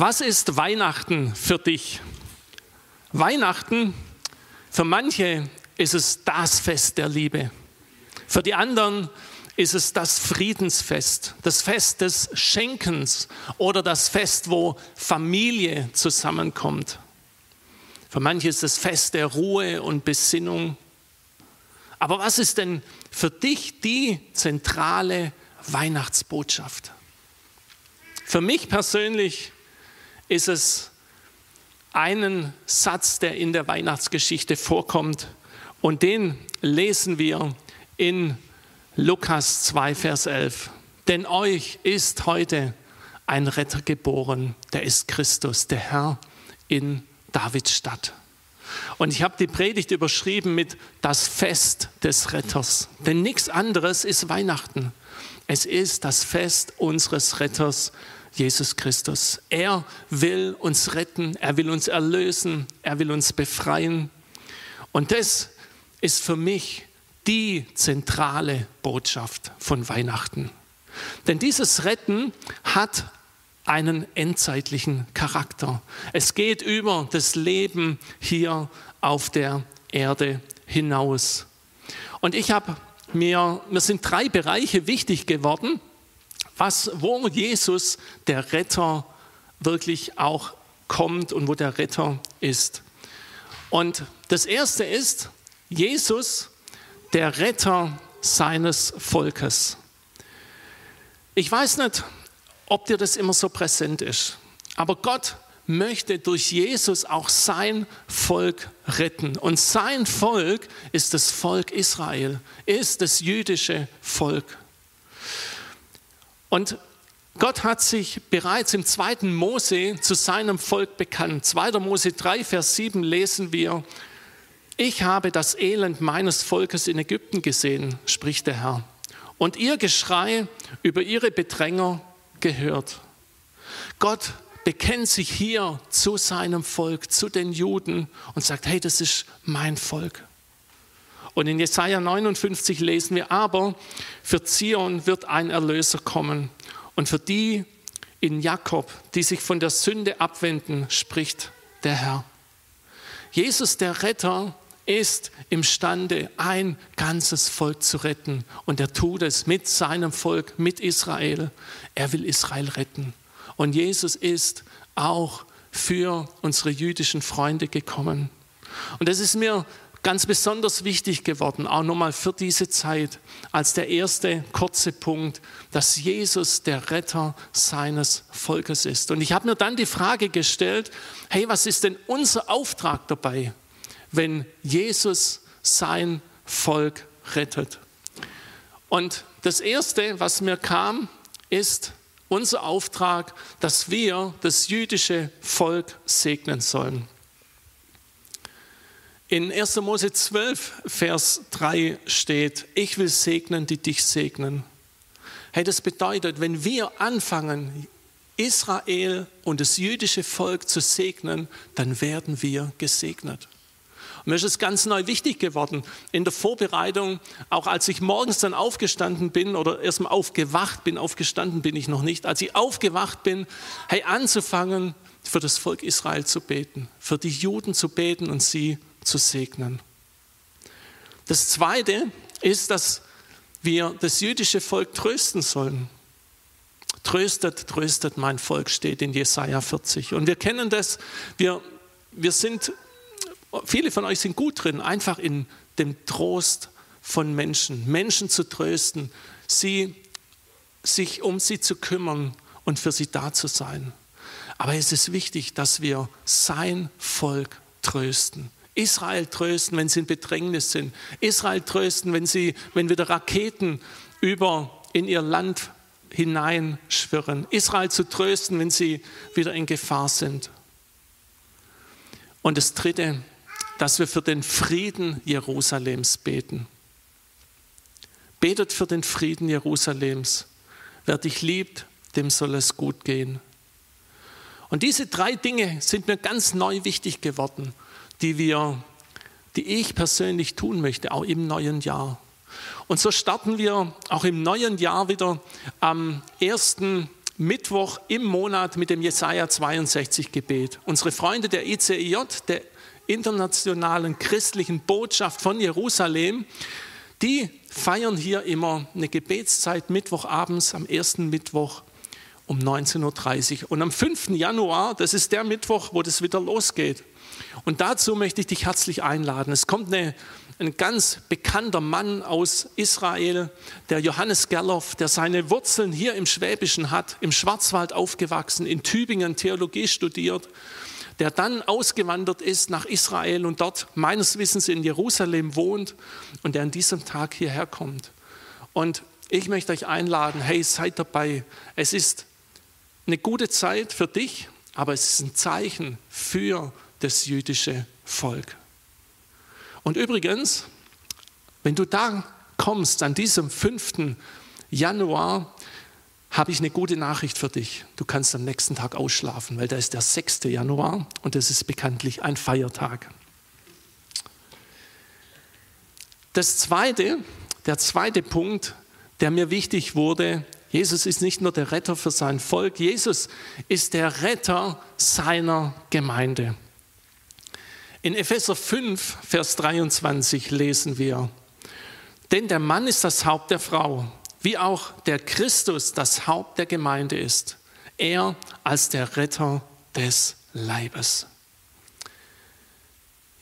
Was ist Weihnachten für dich? Weihnachten, für manche ist es das Fest der Liebe. Für die anderen ist es das Friedensfest, das Fest des Schenkens oder das Fest, wo Familie zusammenkommt. Für manche ist es Fest der Ruhe und Besinnung. Aber was ist denn für dich die zentrale Weihnachtsbotschaft? Für mich persönlich ist es einen Satz, der in der Weihnachtsgeschichte vorkommt und den lesen wir in Lukas 2, Vers 11. Denn euch ist heute ein Retter geboren, der ist Christus, der Herr in Davids Stadt. Und ich habe die Predigt überschrieben mit das Fest des Retters. Denn nichts anderes ist Weihnachten. Es ist das Fest unseres Retters, Jesus Christus. Er will uns retten, er will uns erlösen, er will uns befreien. Und das ist für mich die zentrale Botschaft von Weihnachten. Denn dieses Retten hat einen endzeitlichen Charakter. Es geht über das Leben hier auf der Erde hinaus. Und ich habe mir, mir sind drei Bereiche wichtig geworden, was, wo Jesus, der Retter, wirklich auch kommt und wo der Retter ist. Und das erste ist, Jesus, der Retter seines Volkes. Ich weiß nicht, ob dir das immer so präsent ist, aber Gott möchte durch Jesus auch sein Volk retten. Und sein Volk ist das Volk Israel, ist das jüdische Volk. Und Gott hat sich bereits im zweiten Mose zu seinem Volk bekannt. 2. Mose 3, Vers 7 lesen wir, ich habe das Elend meines Volkes in Ägypten gesehen, spricht der Herr, und ihr Geschrei über ihre Bedränger gehört. Gott bekennt sich hier zu seinem Volk, zu den Juden und sagt, hey, das ist mein Volk. Und in Jesaja 59 lesen wir, aber für Zion wird ein Erlöser kommen. Und für die in Jakob, die sich von der Sünde abwenden, spricht der Herr. Jesus, der Retter, ist imstande, ein ganzes Volk zu retten. Und er tut es mit seinem Volk, mit Israel. Er will Israel retten. Und Jesus ist auch für unsere jüdischen Freunde gekommen. Und das ist mir ganz besonders wichtig geworden, auch nochmal für diese Zeit, als der erste kurze Punkt, dass Jesus der Retter seines Volkes ist. Und ich habe mir dann die Frage gestellt, hey, was ist denn unser Auftrag dabei, wenn Jesus sein Volk rettet? Und das Erste, was mir kam, ist unser Auftrag, dass wir das jüdische Volk segnen sollen. In 1. Mose 12, Vers 3 steht, ich will segnen, die dich segnen. Hey, das bedeutet, wenn wir anfangen, Israel und das jüdische Volk zu segnen, dann werden wir gesegnet. Und mir ist es ganz neu wichtig geworden in der Vorbereitung, auch als ich morgens dann aufgestanden bin oder erstmal aufgewacht bin, aufgestanden bin ich noch nicht, als ich aufgewacht bin, hey, anzufangen, für das Volk Israel zu beten, für die Juden zu beten und sie zu segnen. Das Zweite ist, dass wir das jüdische Volk trösten sollen. Tröstet, tröstet mein Volk, steht in Jesaja 40. Und wir kennen das, wir, wir sind, viele von euch sind gut drin, einfach in dem Trost von Menschen, Menschen zu trösten, sie, sich um sie zu kümmern und für sie da zu sein. Aber es ist wichtig, dass wir sein Volk trösten. Israel trösten, wenn sie in Bedrängnis sind. Israel trösten, wenn, sie, wenn wieder Raketen über in ihr Land hineinschwirren. Israel zu trösten, wenn sie wieder in Gefahr sind. Und das Dritte, dass wir für den Frieden Jerusalems beten. Betet für den Frieden Jerusalems. Wer dich liebt, dem soll es gut gehen. Und diese drei Dinge sind mir ganz neu wichtig geworden die wir, die ich persönlich tun möchte, auch im neuen Jahr. Und so starten wir auch im neuen Jahr wieder am 1. Mittwoch im Monat mit dem Jesaja 62 Gebet. Unsere Freunde der ICIJ, der internationalen christlichen Botschaft von Jerusalem, die feiern hier immer eine Gebetszeit Mittwochabends am ersten Mittwoch um 19.30 Uhr. Und am 5. Januar, das ist der Mittwoch, wo das wieder losgeht. Und dazu möchte ich dich herzlich einladen. Es kommt eine, ein ganz bekannter Mann aus Israel, der Johannes Gerloff, der seine Wurzeln hier im Schwäbischen hat, im Schwarzwald aufgewachsen, in Tübingen Theologie studiert der dann ausgewandert ist nach Israel und dort meines Wissens in Jerusalem wohnt und der an diesem Tag hierher kommt. Und ich möchte euch einladen, hey, seid dabei. Es ist eine gute Zeit für dich, aber es ist ein Zeichen für das jüdische Volk. Und übrigens, wenn du da kommst an diesem 5. Januar, habe ich eine gute Nachricht für dich. Du kannst am nächsten Tag ausschlafen, weil da ist der 6. Januar und das ist bekanntlich ein Feiertag. Das zweite, der zweite Punkt, der mir wichtig wurde, Jesus ist nicht nur der Retter für sein Volk, Jesus ist der Retter seiner Gemeinde. In Epheser 5, Vers 23 lesen wir, denn der Mann ist das Haupt der Frau wie auch der Christus das Haupt der Gemeinde ist, er als der Retter des Leibes.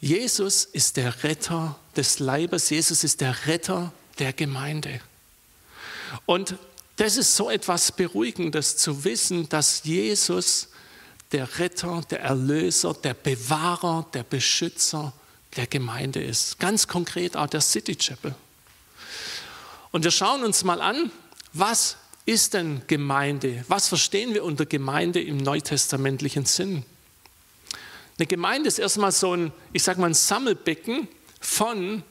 Jesus ist der Retter des Leibes, Jesus ist der Retter der Gemeinde. Und das ist so etwas Beruhigendes zu wissen, dass Jesus der Retter, der Erlöser, der Bewahrer, der Beschützer der Gemeinde ist. Ganz konkret auch der City Chapel. Und wir schauen uns mal an, was ist denn Gemeinde? Was verstehen wir unter Gemeinde im neutestamentlichen Sinn? Eine Gemeinde ist erstmal so ein, ich sage mal, ein Sammelbecken von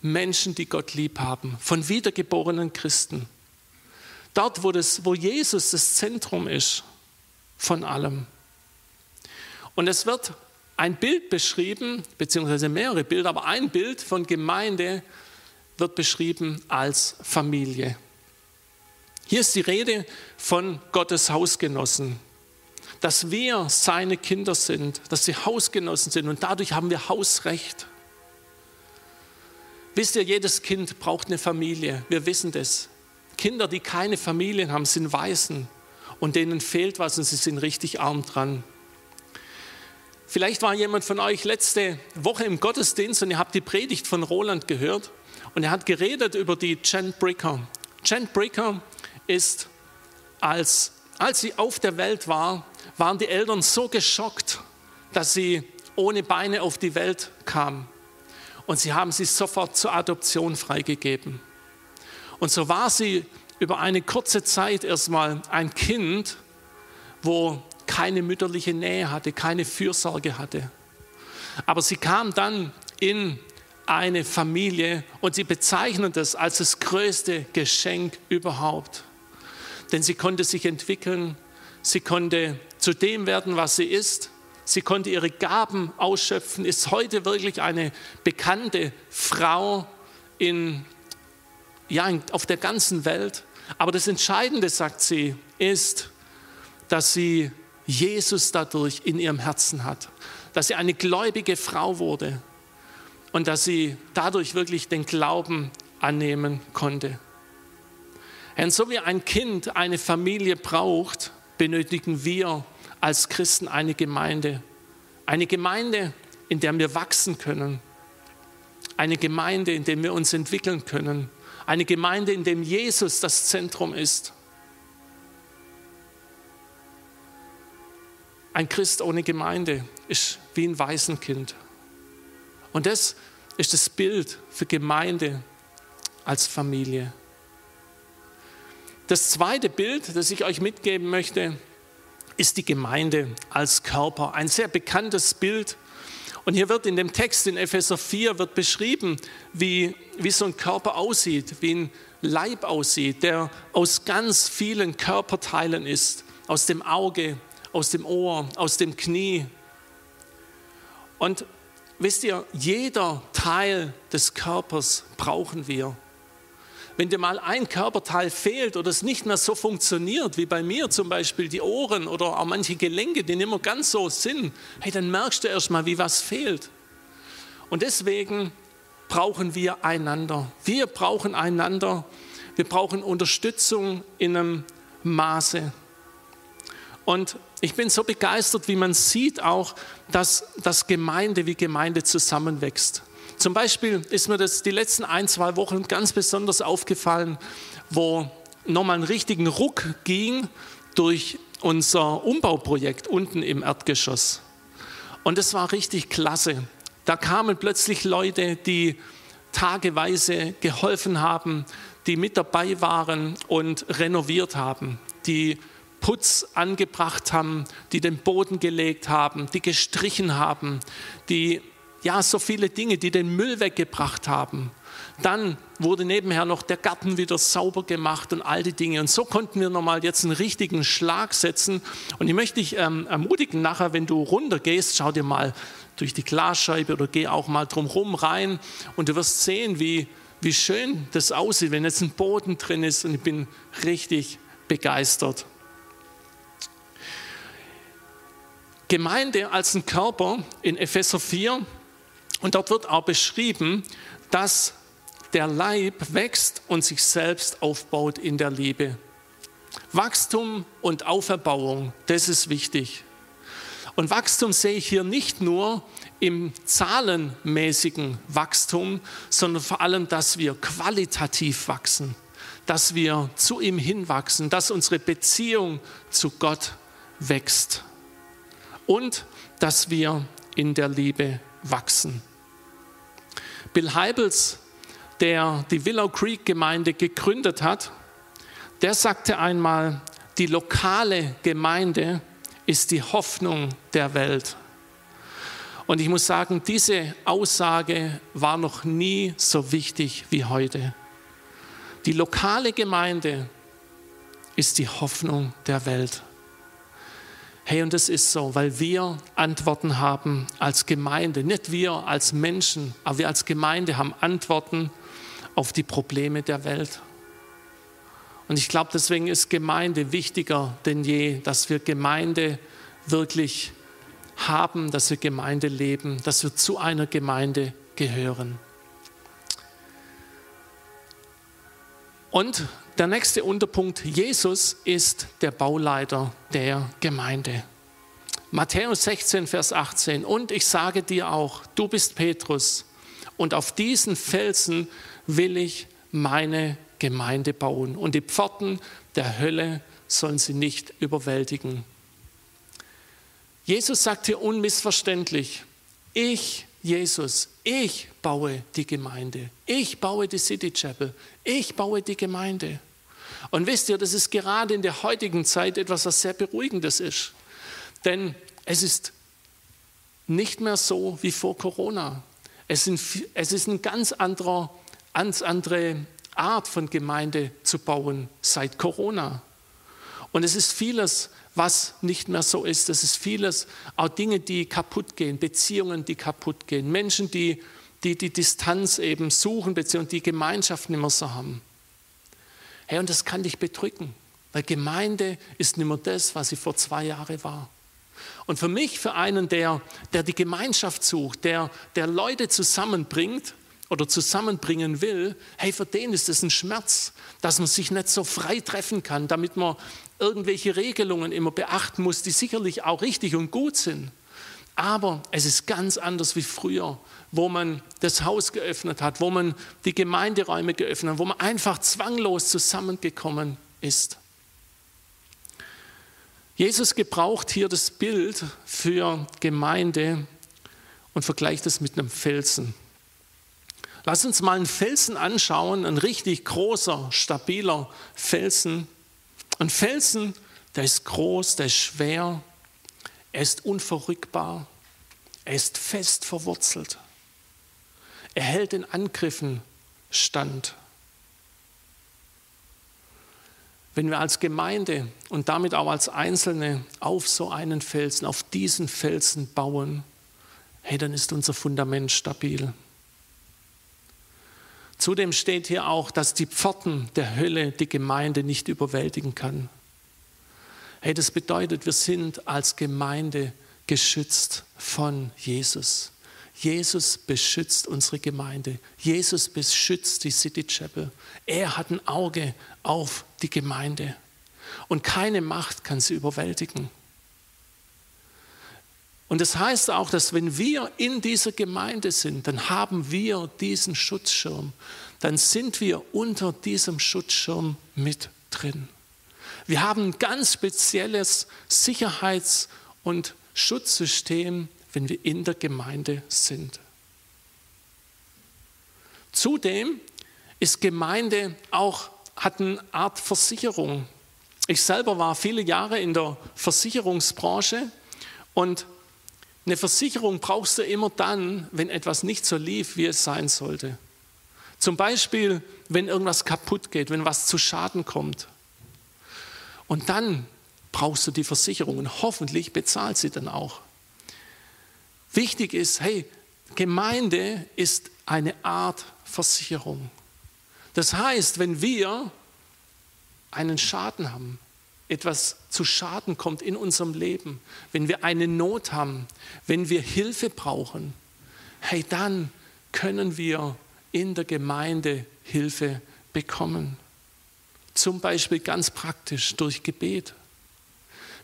Menschen, die Gott lieb haben, von wiedergeborenen Christen. Dort, wo, das, wo Jesus das Zentrum ist von allem. Und es wird ein Bild beschrieben, beziehungsweise mehrere Bilder, aber ein Bild von Gemeinde, wird beschrieben als Familie. Hier ist die Rede von Gottes Hausgenossen, dass wir seine Kinder sind, dass sie Hausgenossen sind und dadurch haben wir Hausrecht. Wisst ihr, jedes Kind braucht eine Familie, wir wissen das. Kinder, die keine Familien haben, sind Waisen und denen fehlt was und sie sind richtig arm dran. Vielleicht war jemand von euch letzte Woche im Gottesdienst und ihr habt die Predigt von Roland gehört. Und er hat geredet über die Jen Bricker. Jen Bricker ist, als, als sie auf der Welt war, waren die Eltern so geschockt, dass sie ohne Beine auf die Welt kam. Und sie haben sie sofort zur Adoption freigegeben. Und so war sie über eine kurze Zeit erstmal ein Kind, wo keine mütterliche Nähe hatte, keine Fürsorge hatte. Aber sie kam dann in eine Familie und sie bezeichnen das als das größte Geschenk überhaupt. Denn sie konnte sich entwickeln, sie konnte zu dem werden, was sie ist, sie konnte ihre Gaben ausschöpfen, ist heute wirklich eine bekannte Frau in, ja, auf der ganzen Welt. Aber das Entscheidende, sagt sie, ist, dass sie Jesus dadurch in ihrem Herzen hat, dass sie eine gläubige Frau wurde, und dass sie dadurch wirklich den Glauben annehmen konnte. Und so wie ein Kind eine Familie braucht, benötigen wir als Christen eine Gemeinde. Eine Gemeinde, in der wir wachsen können. Eine Gemeinde, in der wir uns entwickeln können. Eine Gemeinde, in der Jesus das Zentrum ist. Ein Christ ohne Gemeinde ist wie ein Waisenkind. Und das ist das Bild für Gemeinde als Familie. Das zweite Bild, das ich euch mitgeben möchte, ist die Gemeinde als Körper. Ein sehr bekanntes Bild. Und hier wird in dem Text in Epheser 4 wird beschrieben, wie, wie so ein Körper aussieht, wie ein Leib aussieht, der aus ganz vielen Körperteilen ist. Aus dem Auge, aus dem Ohr, aus dem Knie. Und wisst ihr, jeder Teil des Körpers brauchen wir. wenn dir mal ein Körperteil fehlt oder es nicht mehr so funktioniert, wie bei mir zum Beispiel die Ohren oder auch manche Gelenke, die nicht mehr ganz so sind, hey, dann merkst du erst mal, wie was fehlt. Und deswegen brauchen wir einander. Wir brauchen einander. Wir brauchen Unterstützung in einem Maße. Und ich bin so begeistert, wie man sieht auch, dass das Gemeinde wie Gemeinde zusammenwächst. Zum Beispiel ist mir das die letzten ein, zwei Wochen ganz besonders aufgefallen, wo nochmal einen richtigen Ruck ging durch unser Umbauprojekt unten im Erdgeschoss. Und es war richtig klasse. Da kamen plötzlich Leute, die tageweise geholfen haben, die mit dabei waren und renoviert haben, die Putz angebracht haben, die den Boden gelegt haben, die gestrichen haben, die ja, so viele Dinge, die den Müll weggebracht haben. Dann wurde nebenher noch der Garten wieder sauber gemacht und all die Dinge. Und so konnten wir nochmal jetzt einen richtigen Schlag setzen. Und ich möchte dich ähm, ermutigen, nachher, wenn du runtergehst, schau dir mal durch die Glasscheibe oder geh auch mal drumherum rein und du wirst sehen, wie, wie schön das aussieht, wenn jetzt ein Boden drin ist. Und ich bin richtig begeistert. Gemeinde als ein Körper in Epheser 4 und dort wird auch beschrieben, dass der Leib wächst und sich selbst aufbaut in der Liebe. Wachstum und Auferbauung, das ist wichtig. Und Wachstum sehe ich hier nicht nur im zahlenmäßigen Wachstum, sondern vor allem, dass wir qualitativ wachsen, dass wir zu ihm hinwachsen, dass unsere Beziehung zu Gott wächst und dass wir in der Liebe wachsen. Bill Heibels, der die Willow Creek Gemeinde gegründet hat, der sagte einmal, die lokale Gemeinde ist die Hoffnung der Welt. Und ich muss sagen, diese Aussage war noch nie so wichtig wie heute. Die lokale Gemeinde ist die Hoffnung der Welt. Hey, und das ist so, weil wir Antworten haben als Gemeinde, nicht wir als Menschen, aber wir als Gemeinde haben Antworten auf die Probleme der Welt. Und ich glaube, deswegen ist Gemeinde wichtiger denn je, dass wir Gemeinde wirklich haben, dass wir Gemeinde leben, dass wir zu einer Gemeinde gehören. Und der nächste Unterpunkt, Jesus ist der Bauleiter der Gemeinde. Matthäus 16, Vers 18. Und ich sage dir auch, du bist Petrus, und auf diesen Felsen will ich meine Gemeinde bauen. Und die Pforten der Hölle sollen sie nicht überwältigen. Jesus sagt hier unmissverständlich, ich Jesus, ich baue die Gemeinde, ich baue die City Chapel, ich baue die Gemeinde. Und wisst ihr, das ist gerade in der heutigen Zeit etwas, was sehr beruhigendes ist. Denn es ist nicht mehr so wie vor Corona. Es, sind, es ist eine ganz andere, ganz andere Art von Gemeinde zu bauen seit Corona. Und es ist vieles, was nicht mehr so ist. Das ist vieles, auch Dinge, die kaputt gehen, Beziehungen, die kaputt gehen, Menschen, die die, die Distanz eben suchen, beziehungsweise die Gemeinschaft nicht mehr so haben. Hey, und das kann dich bedrücken, weil Gemeinde ist nicht mehr das, was sie vor zwei Jahren war. Und für mich, für einen, der, der die Gemeinschaft sucht, der, der Leute zusammenbringt oder zusammenbringen will, hey, für den ist es ein Schmerz, dass man sich nicht so frei treffen kann, damit man irgendwelche Regelungen immer beachten muss, die sicherlich auch richtig und gut sind. Aber es ist ganz anders wie früher, wo man das Haus geöffnet hat, wo man die Gemeinderäume geöffnet hat, wo man einfach zwanglos zusammengekommen ist. Jesus gebraucht hier das Bild für Gemeinde und vergleicht es mit einem Felsen. Lass uns mal einen Felsen anschauen, ein richtig großer, stabiler Felsen. Ein Felsen, der ist groß, der ist schwer, er ist unverrückbar, er ist fest verwurzelt. Er hält den Angriffen stand. Wenn wir als Gemeinde und damit auch als Einzelne auf so einen Felsen, auf diesen Felsen bauen, hey, dann ist unser Fundament stabil. Zudem steht hier auch, dass die Pforten der Hölle die Gemeinde nicht überwältigen kann. Hey, das bedeutet, wir sind als Gemeinde geschützt von Jesus. Jesus beschützt unsere Gemeinde. Jesus beschützt die City Chapel. Er hat ein Auge auf die Gemeinde. Und keine Macht kann sie überwältigen. Und das heißt auch, dass wenn wir in dieser Gemeinde sind, dann haben wir diesen Schutzschirm. Dann sind wir unter diesem Schutzschirm mit drin. Wir haben ein ganz spezielles Sicherheits- und Schutzsystem, wenn wir in der Gemeinde sind. Zudem ist Gemeinde auch, hat eine Art Versicherung. Ich selber war viele Jahre in der Versicherungsbranche und eine Versicherung brauchst du immer dann, wenn etwas nicht so lief, wie es sein sollte. Zum Beispiel, wenn irgendwas kaputt geht, wenn was zu Schaden kommt. Und dann brauchst du die Versicherung und hoffentlich bezahlt sie dann auch. Wichtig ist, hey, Gemeinde ist eine Art Versicherung. Das heißt, wenn wir einen Schaden haben, etwas zu Schaden kommt in unserem Leben, wenn wir eine Not haben, wenn wir Hilfe brauchen, hey, dann können wir in der Gemeinde Hilfe bekommen. Zum Beispiel ganz praktisch durch Gebet.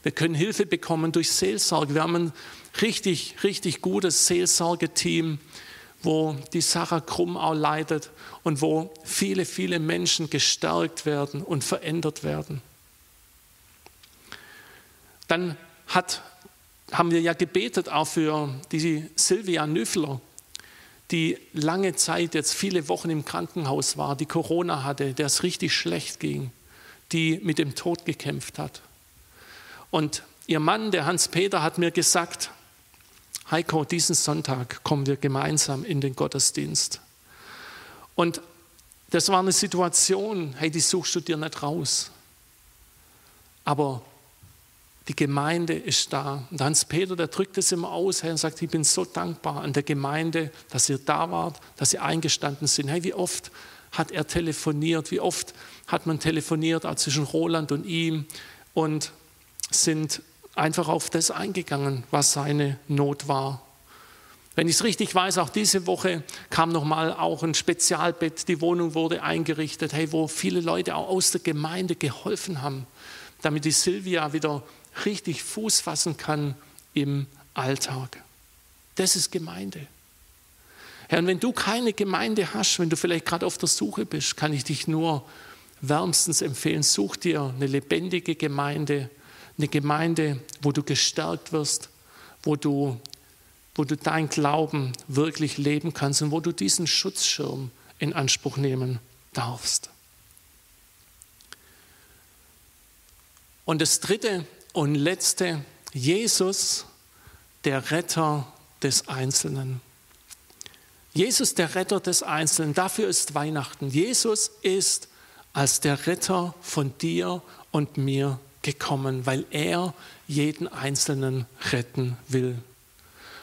Wir können Hilfe bekommen durch Seelsorge. Wir haben ein richtig, richtig gutes Seelsorgeteam, wo die Sarah Krumm auch leitet und wo viele, viele Menschen gestärkt werden und verändert werden. Dann hat, haben wir ja gebetet auch für die Silvia Nüffler, die lange Zeit, jetzt viele Wochen im Krankenhaus war, die Corona hatte, der es richtig schlecht ging, die mit dem Tod gekämpft hat. Und ihr Mann, der Hans-Peter, hat mir gesagt, Heiko, diesen Sonntag kommen wir gemeinsam in den Gottesdienst. Und das war eine Situation, hey, die suchst du dir nicht raus. Aber die Gemeinde ist da. Und Hans-Peter, der drückt es immer aus, hey, und sagt, ich bin so dankbar an der Gemeinde, dass ihr da wart, dass ihr eingestanden sind. Hey, wie oft hat er telefoniert, wie oft hat man telefoniert, auch zwischen Roland und ihm und sind einfach auf das eingegangen, was seine Not war. Wenn ich es richtig weiß, auch diese Woche kam nochmal auch ein Spezialbett, die Wohnung wurde eingerichtet, hey, wo viele Leute auch aus der Gemeinde geholfen haben, damit die Silvia wieder richtig Fuß fassen kann im Alltag. Das ist Gemeinde. Herr, und wenn du keine Gemeinde hast, wenn du vielleicht gerade auf der Suche bist, kann ich dich nur wärmstens empfehlen, such dir eine lebendige Gemeinde, eine Gemeinde, wo du gestärkt wirst, wo du, wo du dein Glauben wirklich leben kannst und wo du diesen Schutzschirm in Anspruch nehmen darfst. Und das dritte und letzte, Jesus, der Retter des Einzelnen. Jesus, der Retter des Einzelnen, dafür ist Weihnachten. Jesus ist als der Retter von dir und mir gekommen, weil er jeden Einzelnen retten will.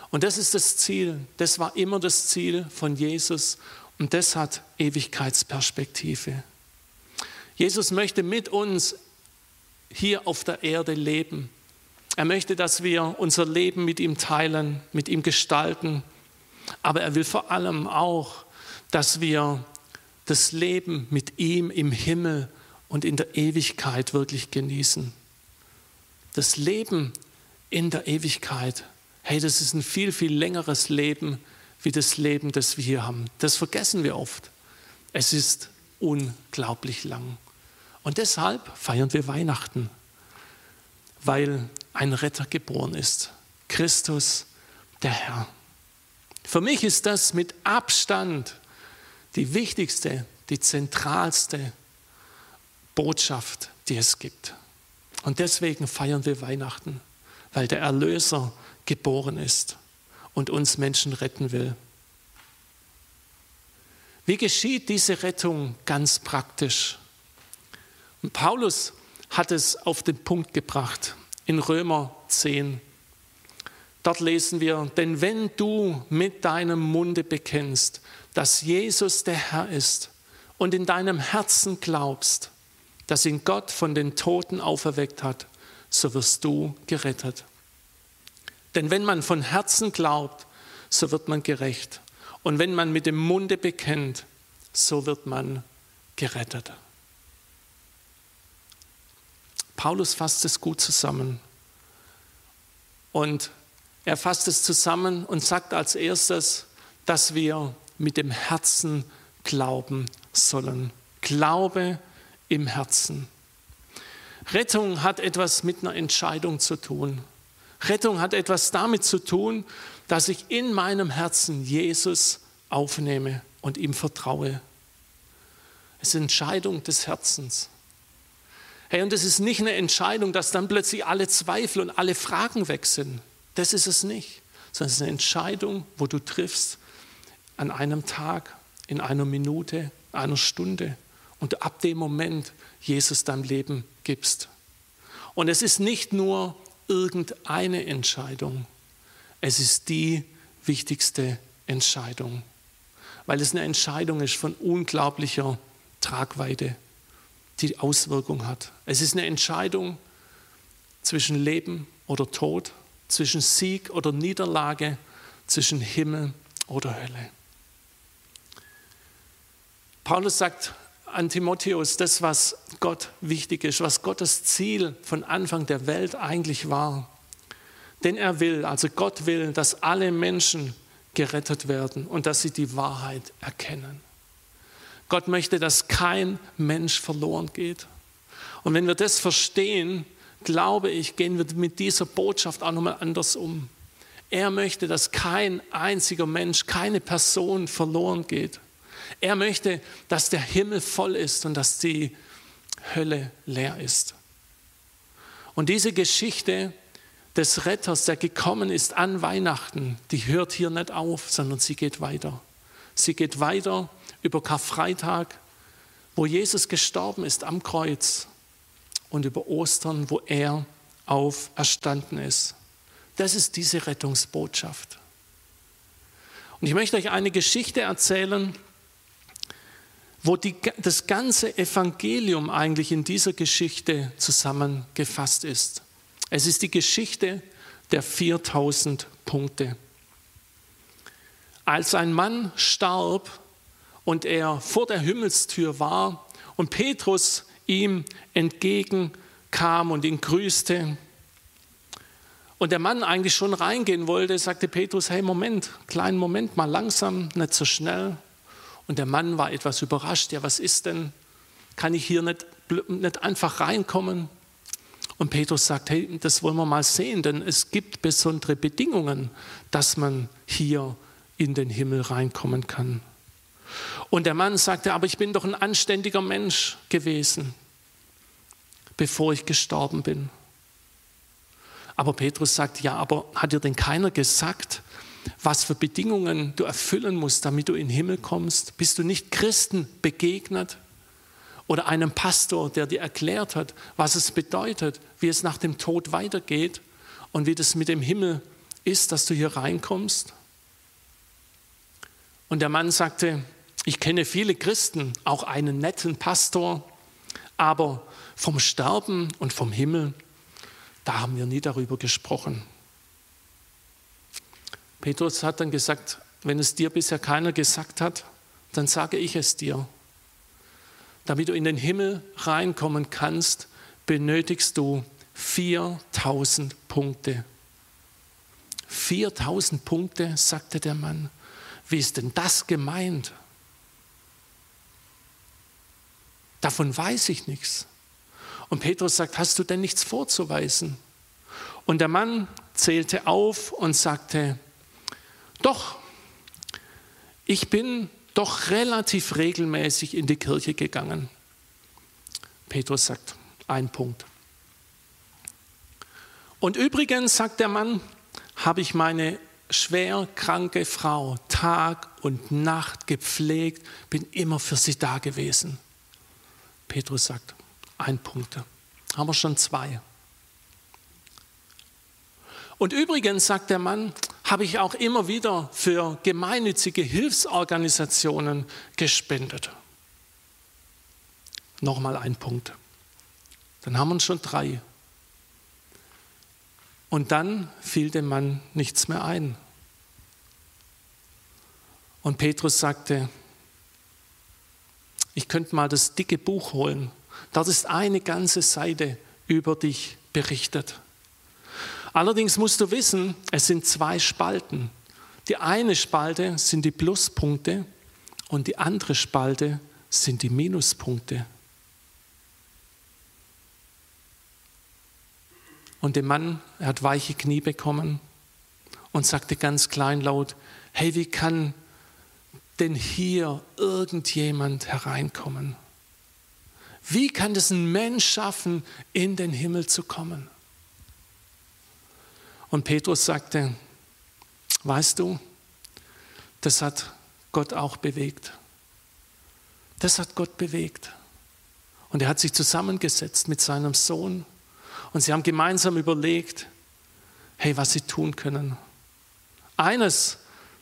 Und das ist das Ziel, das war immer das Ziel von Jesus und das hat Ewigkeitsperspektive. Jesus möchte mit uns hier auf der Erde leben. Er möchte, dass wir unser Leben mit ihm teilen, mit ihm gestalten, aber er will vor allem auch, dass wir das Leben mit ihm im Himmel und in der Ewigkeit wirklich genießen. Das Leben in der Ewigkeit, hey, das ist ein viel, viel längeres Leben wie das Leben, das wir hier haben. Das vergessen wir oft. Es ist unglaublich lang. Und deshalb feiern wir Weihnachten, weil ein Retter geboren ist. Christus, der Herr. Für mich ist das mit Abstand die wichtigste, die zentralste Botschaft, die es gibt. Und deswegen feiern wir Weihnachten, weil der Erlöser geboren ist und uns Menschen retten will. Wie geschieht diese Rettung ganz praktisch? Paulus hat es auf den Punkt gebracht in Römer 10. Dort lesen wir, denn wenn du mit deinem Munde bekennst, dass Jesus der Herr ist und in deinem Herzen glaubst, dass ihn Gott von den Toten auferweckt hat, so wirst du gerettet. Denn wenn man von Herzen glaubt, so wird man gerecht. Und wenn man mit dem Munde bekennt, so wird man gerettet. Paulus fasst es gut zusammen. Und er fasst es zusammen und sagt als erstes, dass wir mit dem Herzen glauben sollen. Glaube im Herzen. Rettung hat etwas mit einer Entscheidung zu tun. Rettung hat etwas damit zu tun, dass ich in meinem Herzen Jesus aufnehme und ihm vertraue. Es ist eine Entscheidung des Herzens. Hey, und es ist nicht eine Entscheidung, dass dann plötzlich alle Zweifel und alle Fragen weg sind. Das ist es nicht. Sondern es ist eine Entscheidung, wo du triffst an einem Tag, in einer Minute, einer Stunde und ab dem Moment Jesus dein Leben gibst. Und es ist nicht nur irgendeine Entscheidung, es ist die wichtigste Entscheidung, weil es eine Entscheidung ist von unglaublicher Tragweite, die Auswirkung hat. Es ist eine Entscheidung zwischen Leben oder Tod, zwischen Sieg oder Niederlage, zwischen Himmel oder Hölle. Paulus sagt an Timotheus, das, was Gott wichtig ist, was Gottes Ziel von Anfang der Welt eigentlich war. Denn er will, also Gott will, dass alle Menschen gerettet werden und dass sie die Wahrheit erkennen. Gott möchte, dass kein Mensch verloren geht. Und wenn wir das verstehen, glaube ich, gehen wir mit dieser Botschaft auch nochmal anders um. Er möchte, dass kein einziger Mensch, keine Person verloren geht. Er möchte, dass der Himmel voll ist und dass die Hölle leer ist. Und diese Geschichte des Retters, der gekommen ist an Weihnachten, die hört hier nicht auf, sondern sie geht weiter. Sie geht weiter über Karfreitag, wo Jesus gestorben ist am Kreuz und über Ostern, wo er auferstanden ist. Das ist diese Rettungsbotschaft. Und ich möchte euch eine Geschichte erzählen, wo die, das ganze Evangelium eigentlich in dieser Geschichte zusammengefasst ist. Es ist die Geschichte der 4000 Punkte. Als ein Mann starb und er vor der Himmelstür war und Petrus ihm entgegenkam und ihn grüßte, und der Mann eigentlich schon reingehen wollte, sagte Petrus, hey Moment, kleinen Moment mal langsam, nicht so schnell. Und der Mann war etwas überrascht. Ja, was ist denn? Kann ich hier nicht, nicht einfach reinkommen? Und Petrus sagt, hey, das wollen wir mal sehen, denn es gibt besondere Bedingungen, dass man hier in den Himmel reinkommen kann. Und der Mann sagte, aber ich bin doch ein anständiger Mensch gewesen, bevor ich gestorben bin. Aber Petrus sagt, ja, aber hat dir denn keiner gesagt, was für Bedingungen du erfüllen musst, damit du in den Himmel kommst? Bist du nicht Christen begegnet? Oder einem Pastor, der dir erklärt hat, was es bedeutet, wie es nach dem Tod weitergeht und wie das mit dem Himmel ist, dass du hier reinkommst? Und der Mann sagte, ich kenne viele Christen, auch einen netten Pastor, aber vom Sterben und vom Himmel, da haben wir nie darüber gesprochen. Petrus hat dann gesagt, wenn es dir bisher keiner gesagt hat, dann sage ich es dir. Damit du in den Himmel reinkommen kannst, benötigst du 4000 Punkte. 4000 Punkte, sagte der Mann. Wie ist denn das gemeint? Davon weiß ich nichts. Und Petrus sagt, hast du denn nichts vorzuweisen? Und der Mann zählte auf und sagte, doch, ich bin doch relativ regelmäßig in die Kirche gegangen. Petrus sagt, ein Punkt. Und übrigens, sagt der Mann, habe ich meine schwer kranke Frau Tag und Nacht gepflegt, bin immer für sie da gewesen. Petrus sagt, ein Punkt. Haben wir schon zwei. Und übrigens, sagt der Mann, habe ich auch immer wieder für gemeinnützige Hilfsorganisationen gespendet. Nochmal ein Punkt. Dann haben wir schon drei. Und dann fiel dem Mann nichts mehr ein. Und Petrus sagte, ich könnte mal das dicke Buch holen. Dort ist eine ganze Seite über dich berichtet. Allerdings musst du wissen, es sind zwei Spalten. Die eine Spalte sind die Pluspunkte und die andere Spalte sind die Minuspunkte. Und der Mann, er hat weiche Knie bekommen und sagte ganz kleinlaut, hey, wie kann denn hier irgendjemand hereinkommen? Wie kann es ein Mensch schaffen, in den Himmel zu kommen? Und Petrus sagte, weißt du, das hat Gott auch bewegt. Das hat Gott bewegt. Und er hat sich zusammengesetzt mit seinem Sohn und sie haben gemeinsam überlegt, hey, was sie tun können. Eines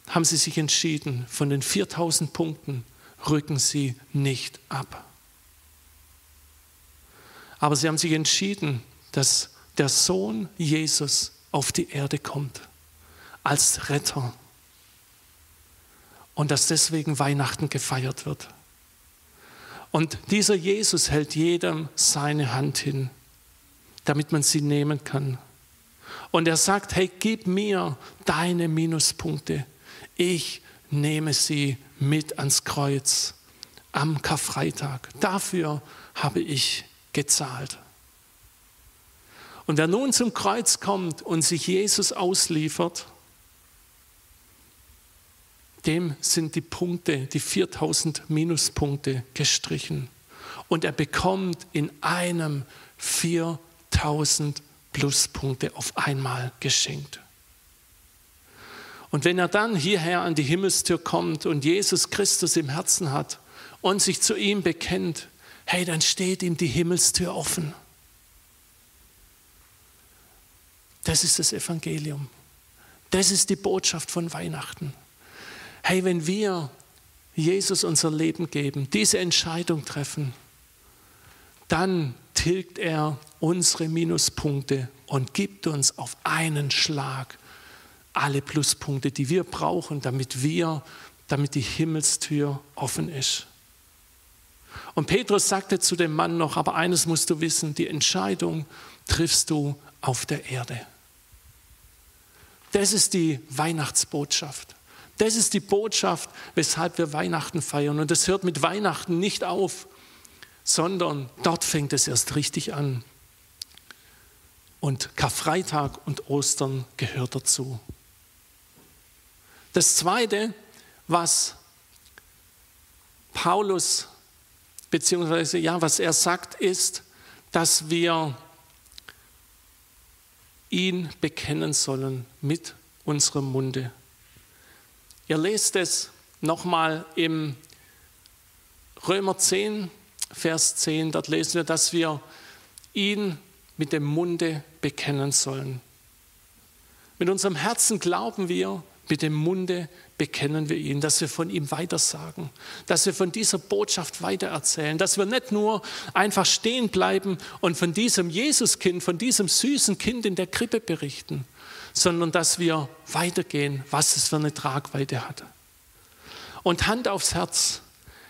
haben sie sich entschieden, von den 4000 Punkten rücken sie nicht ab. Aber sie haben sich entschieden, dass der Sohn Jesus auf die Erde kommt als Retter und dass deswegen Weihnachten gefeiert wird. Und dieser Jesus hält jedem seine Hand hin damit man sie nehmen kann. Und er sagt, hey, gib mir deine Minuspunkte. Ich nehme sie mit ans Kreuz am Karfreitag. Dafür habe ich gezahlt. Und wer nun zum Kreuz kommt und sich Jesus ausliefert, dem sind die Punkte, die 4000 Minuspunkte gestrichen. Und er bekommt in einem 4 1000 Pluspunkte auf einmal geschenkt. Und wenn er dann hierher an die Himmelstür kommt und Jesus Christus im Herzen hat und sich zu ihm bekennt, hey, dann steht ihm die Himmelstür offen. Das ist das Evangelium. Das ist die Botschaft von Weihnachten. Hey, wenn wir Jesus unser Leben geben, diese Entscheidung treffen, dann tilgt er unsere Minuspunkte und gibt uns auf einen Schlag alle Pluspunkte, die wir brauchen, damit wir, damit die Himmelstür offen ist. Und Petrus sagte zu dem Mann noch, aber eines musst du wissen, die Entscheidung triffst du auf der Erde. Das ist die Weihnachtsbotschaft. Das ist die Botschaft, weshalb wir Weihnachten feiern. Und das hört mit Weihnachten nicht auf sondern dort fängt es erst richtig an. Und Karfreitag und Ostern gehört dazu. Das Zweite, was Paulus, beziehungsweise ja, was er sagt, ist, dass wir ihn bekennen sollen mit unserem Munde. Ihr lest es nochmal im Römer 10, Vers 10, dort lesen wir, dass wir ihn mit dem Munde bekennen sollen. Mit unserem Herzen glauben wir, mit dem Munde bekennen wir ihn, dass wir von ihm weitersagen, dass wir von dieser Botschaft weitererzählen, dass wir nicht nur einfach stehen bleiben und von diesem Jesuskind, von diesem süßen Kind in der Krippe berichten, sondern dass wir weitergehen, was es für eine Tragweite hat. Und Hand aufs Herz,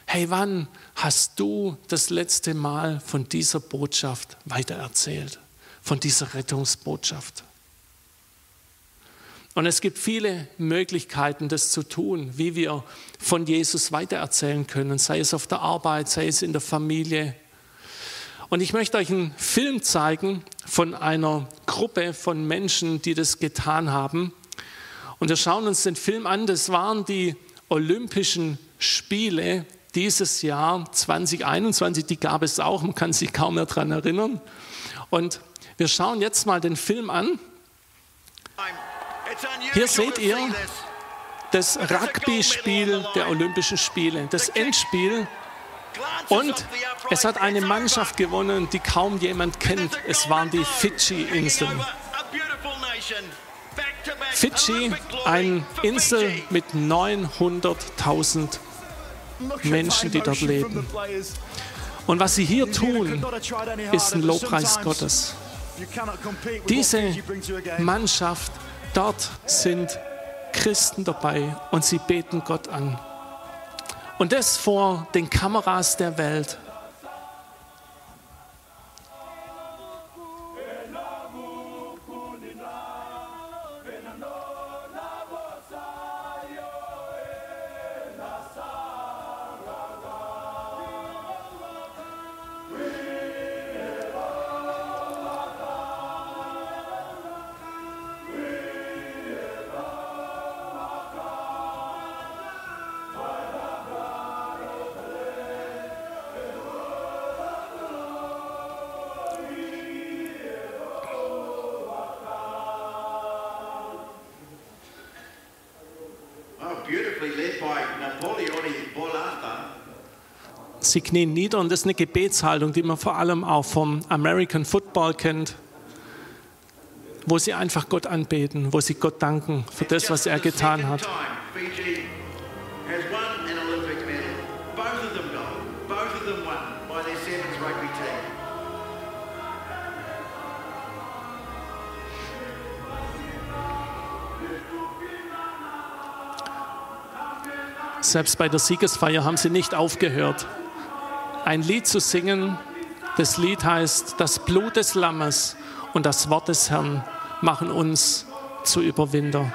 hey, wann hast du das letzte Mal von dieser Botschaft weitererzählt? Von dieser Rettungsbotschaft? Und es gibt viele Möglichkeiten, das zu tun, wie wir von Jesus weitererzählen können, sei es auf der Arbeit, sei es in der Familie. Und ich möchte euch einen Film zeigen von einer Gruppe von Menschen, die das getan haben. Und wir schauen uns den Film an. Das waren die Olympischen Spiele dieses Jahr 2021, die gab es auch, man kann sich kaum mehr daran erinnern. Und wir schauen jetzt mal den Film an. Hier seht ihr das Rugby-Spiel der Olympischen Spiele, das Endspiel. Und es hat eine Mannschaft gewonnen, die kaum jemand kennt. Es waren die Fidschi-Inseln. Fidschi, eine Insel mit 900.000 Menschen, die dort leben. Und was sie hier tun, ist ein Lobpreis Gottes. Diese Mannschaft, dort sind Christen dabei und sie beten Gott an. Und das vor den Kameras der Welt. Sie knien nieder und das ist eine Gebetshaltung, die man vor allem auch vom American Football kennt, wo sie einfach Gott anbeten, wo sie Gott danken für das, was er getan hat. Selbst bei der Siegesfeier haben sie nicht aufgehört ein Lied zu singen. Das Lied heißt, das Blut des Lammes und das Wort des Herrn machen uns zu Überwinder.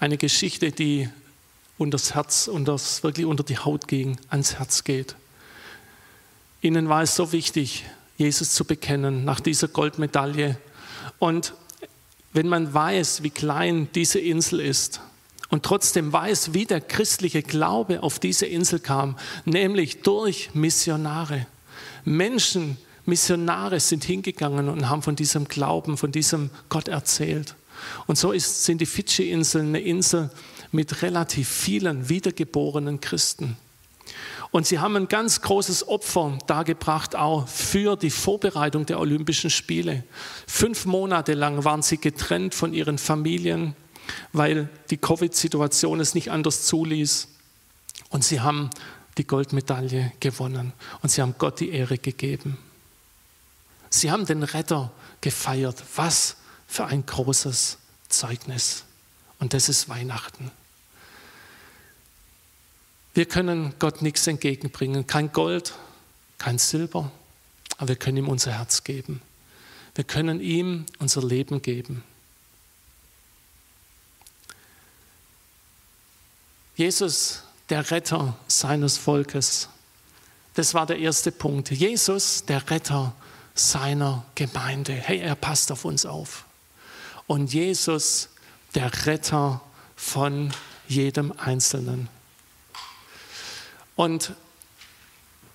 Eine Geschichte, die unter das Herz, unter das, wirklich unter die Haut ging, ans Herz geht. Ihnen war es so wichtig, Jesus zu bekennen nach dieser Goldmedaille. Und wenn man weiß, wie klein diese Insel ist und trotzdem weiß, wie der christliche Glaube auf diese Insel kam, nämlich durch Missionare. Menschen, Missionare sind hingegangen und haben von diesem Glauben, von diesem Gott erzählt. Und so ist, sind die Fidschi-Inseln eine Insel mit relativ vielen wiedergeborenen Christen. Und sie haben ein ganz großes Opfer dargebracht, auch für die Vorbereitung der Olympischen Spiele. Fünf Monate lang waren sie getrennt von ihren Familien, weil die Covid-Situation es nicht anders zuließ. Und sie haben die Goldmedaille gewonnen und sie haben Gott die Ehre gegeben. Sie haben den Retter gefeiert. Was für ein großes Zeugnis. Und das ist Weihnachten. Wir können Gott nichts entgegenbringen, kein Gold, kein Silber, aber wir können ihm unser Herz geben. Wir können ihm unser Leben geben. Jesus, der Retter seines Volkes, das war der erste Punkt. Jesus, der Retter seiner Gemeinde. Hey, er passt auf uns auf. Und Jesus, der Retter von jedem Einzelnen. Und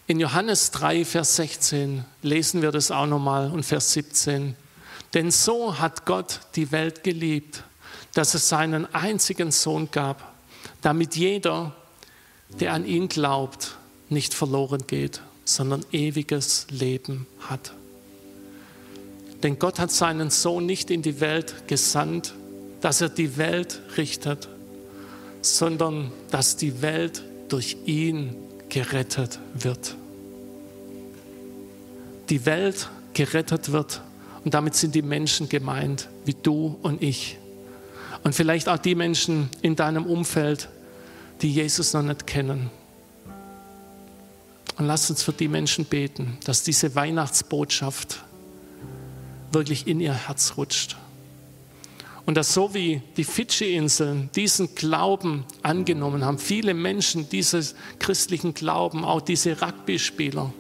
in Johannes 3, Vers 16 lesen wir das auch nochmal und Vers 17. Denn so hat Gott die Welt geliebt, dass es seinen einzigen Sohn gab, damit jeder, der an ihn glaubt, nicht verloren geht, sondern ewiges Leben hat. Denn Gott hat seinen Sohn nicht in die Welt gesandt, dass er die Welt richtet, sondern dass die Welt durch ihn gerettet wird. Die Welt gerettet wird und damit sind die Menschen gemeint, wie du und ich. Und vielleicht auch die Menschen in deinem Umfeld, die Jesus noch nicht kennen. Und lass uns für die Menschen beten, dass diese Weihnachtsbotschaft wirklich in ihr Herz rutscht und dass so wie die Fidschi-Inseln diesen Glauben angenommen haben, viele Menschen diesen christlichen Glauben, auch diese Rugby-Spieler,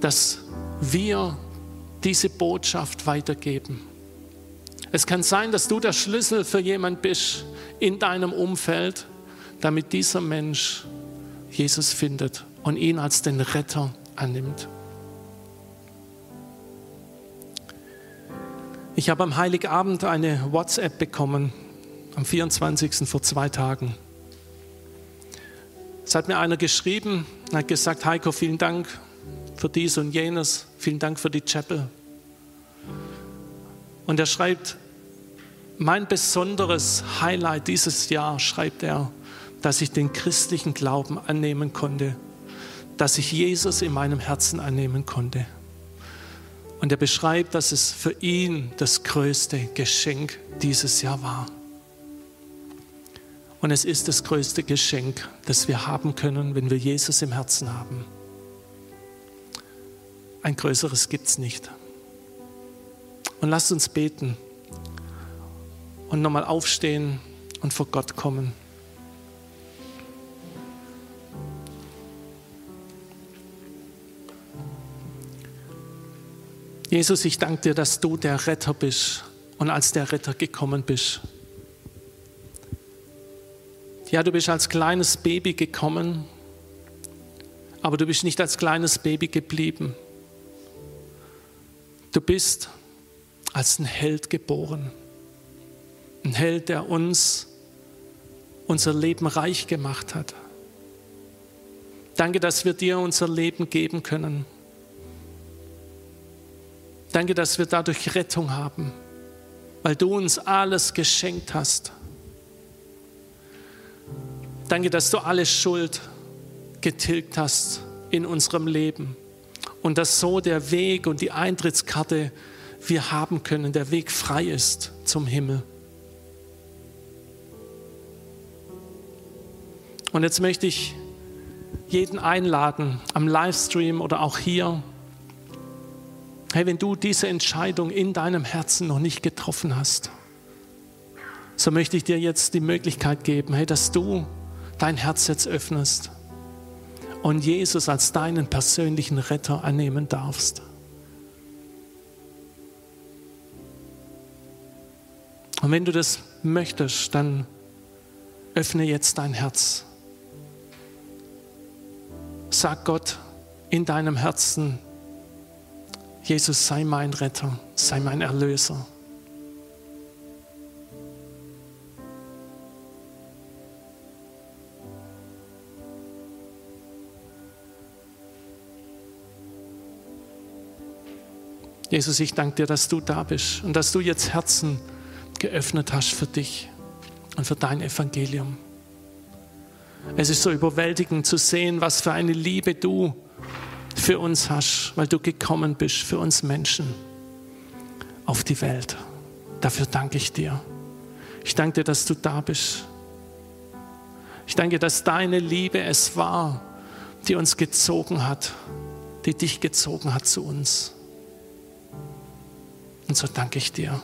dass wir diese Botschaft weitergeben. Es kann sein, dass du der Schlüssel für jemand bist in deinem Umfeld, damit dieser Mensch Jesus findet und ihn als den Retter annimmt. Ich habe am Heiligabend eine WhatsApp bekommen, am 24. vor zwei Tagen. Es hat mir einer geschrieben hat gesagt, Heiko, vielen Dank für dies und jenes, vielen Dank für die Chapel. Und er schreibt, mein besonderes Highlight dieses Jahr, schreibt er, dass ich den christlichen Glauben annehmen konnte, dass ich Jesus in meinem Herzen annehmen konnte. Und er beschreibt, dass es für ihn das größte Geschenk dieses Jahr war. Und es ist das größte Geschenk, das wir haben können, wenn wir Jesus im Herzen haben. Ein größeres gibt es nicht. Und lasst uns beten und nochmal aufstehen und vor Gott kommen. Jesus, ich danke dir, dass du der Retter bist und als der Retter gekommen bist. Ja, du bist als kleines Baby gekommen, aber du bist nicht als kleines Baby geblieben. Du bist als ein Held geboren. Ein Held, der uns unser Leben reich gemacht hat. Danke, dass wir dir unser Leben geben können. Danke, dass wir dadurch Rettung haben, weil du uns alles geschenkt hast. Danke, dass du alle Schuld getilgt hast in unserem Leben und dass so der Weg und die Eintrittskarte wir haben können, der Weg frei ist zum Himmel. Und jetzt möchte ich jeden einladen, am Livestream oder auch hier, Hey, wenn du diese Entscheidung in deinem Herzen noch nicht getroffen hast, so möchte ich dir jetzt die Möglichkeit geben, hey, dass du dein Herz jetzt öffnest und Jesus als deinen persönlichen Retter annehmen darfst. Und wenn du das möchtest, dann öffne jetzt dein Herz. Sag Gott in deinem Herzen, Jesus sei mein Retter, sei mein Erlöser. Jesus, ich danke dir, dass du da bist und dass du jetzt Herzen geöffnet hast für dich und für dein Evangelium. Es ist so überwältigend zu sehen, was für eine Liebe du für uns hast, weil du gekommen bist für uns Menschen auf die Welt. Dafür danke ich dir. Ich danke dir, dass du da bist. Ich danke, dass deine Liebe es war, die uns gezogen hat, die dich gezogen hat zu uns. Und so danke ich dir.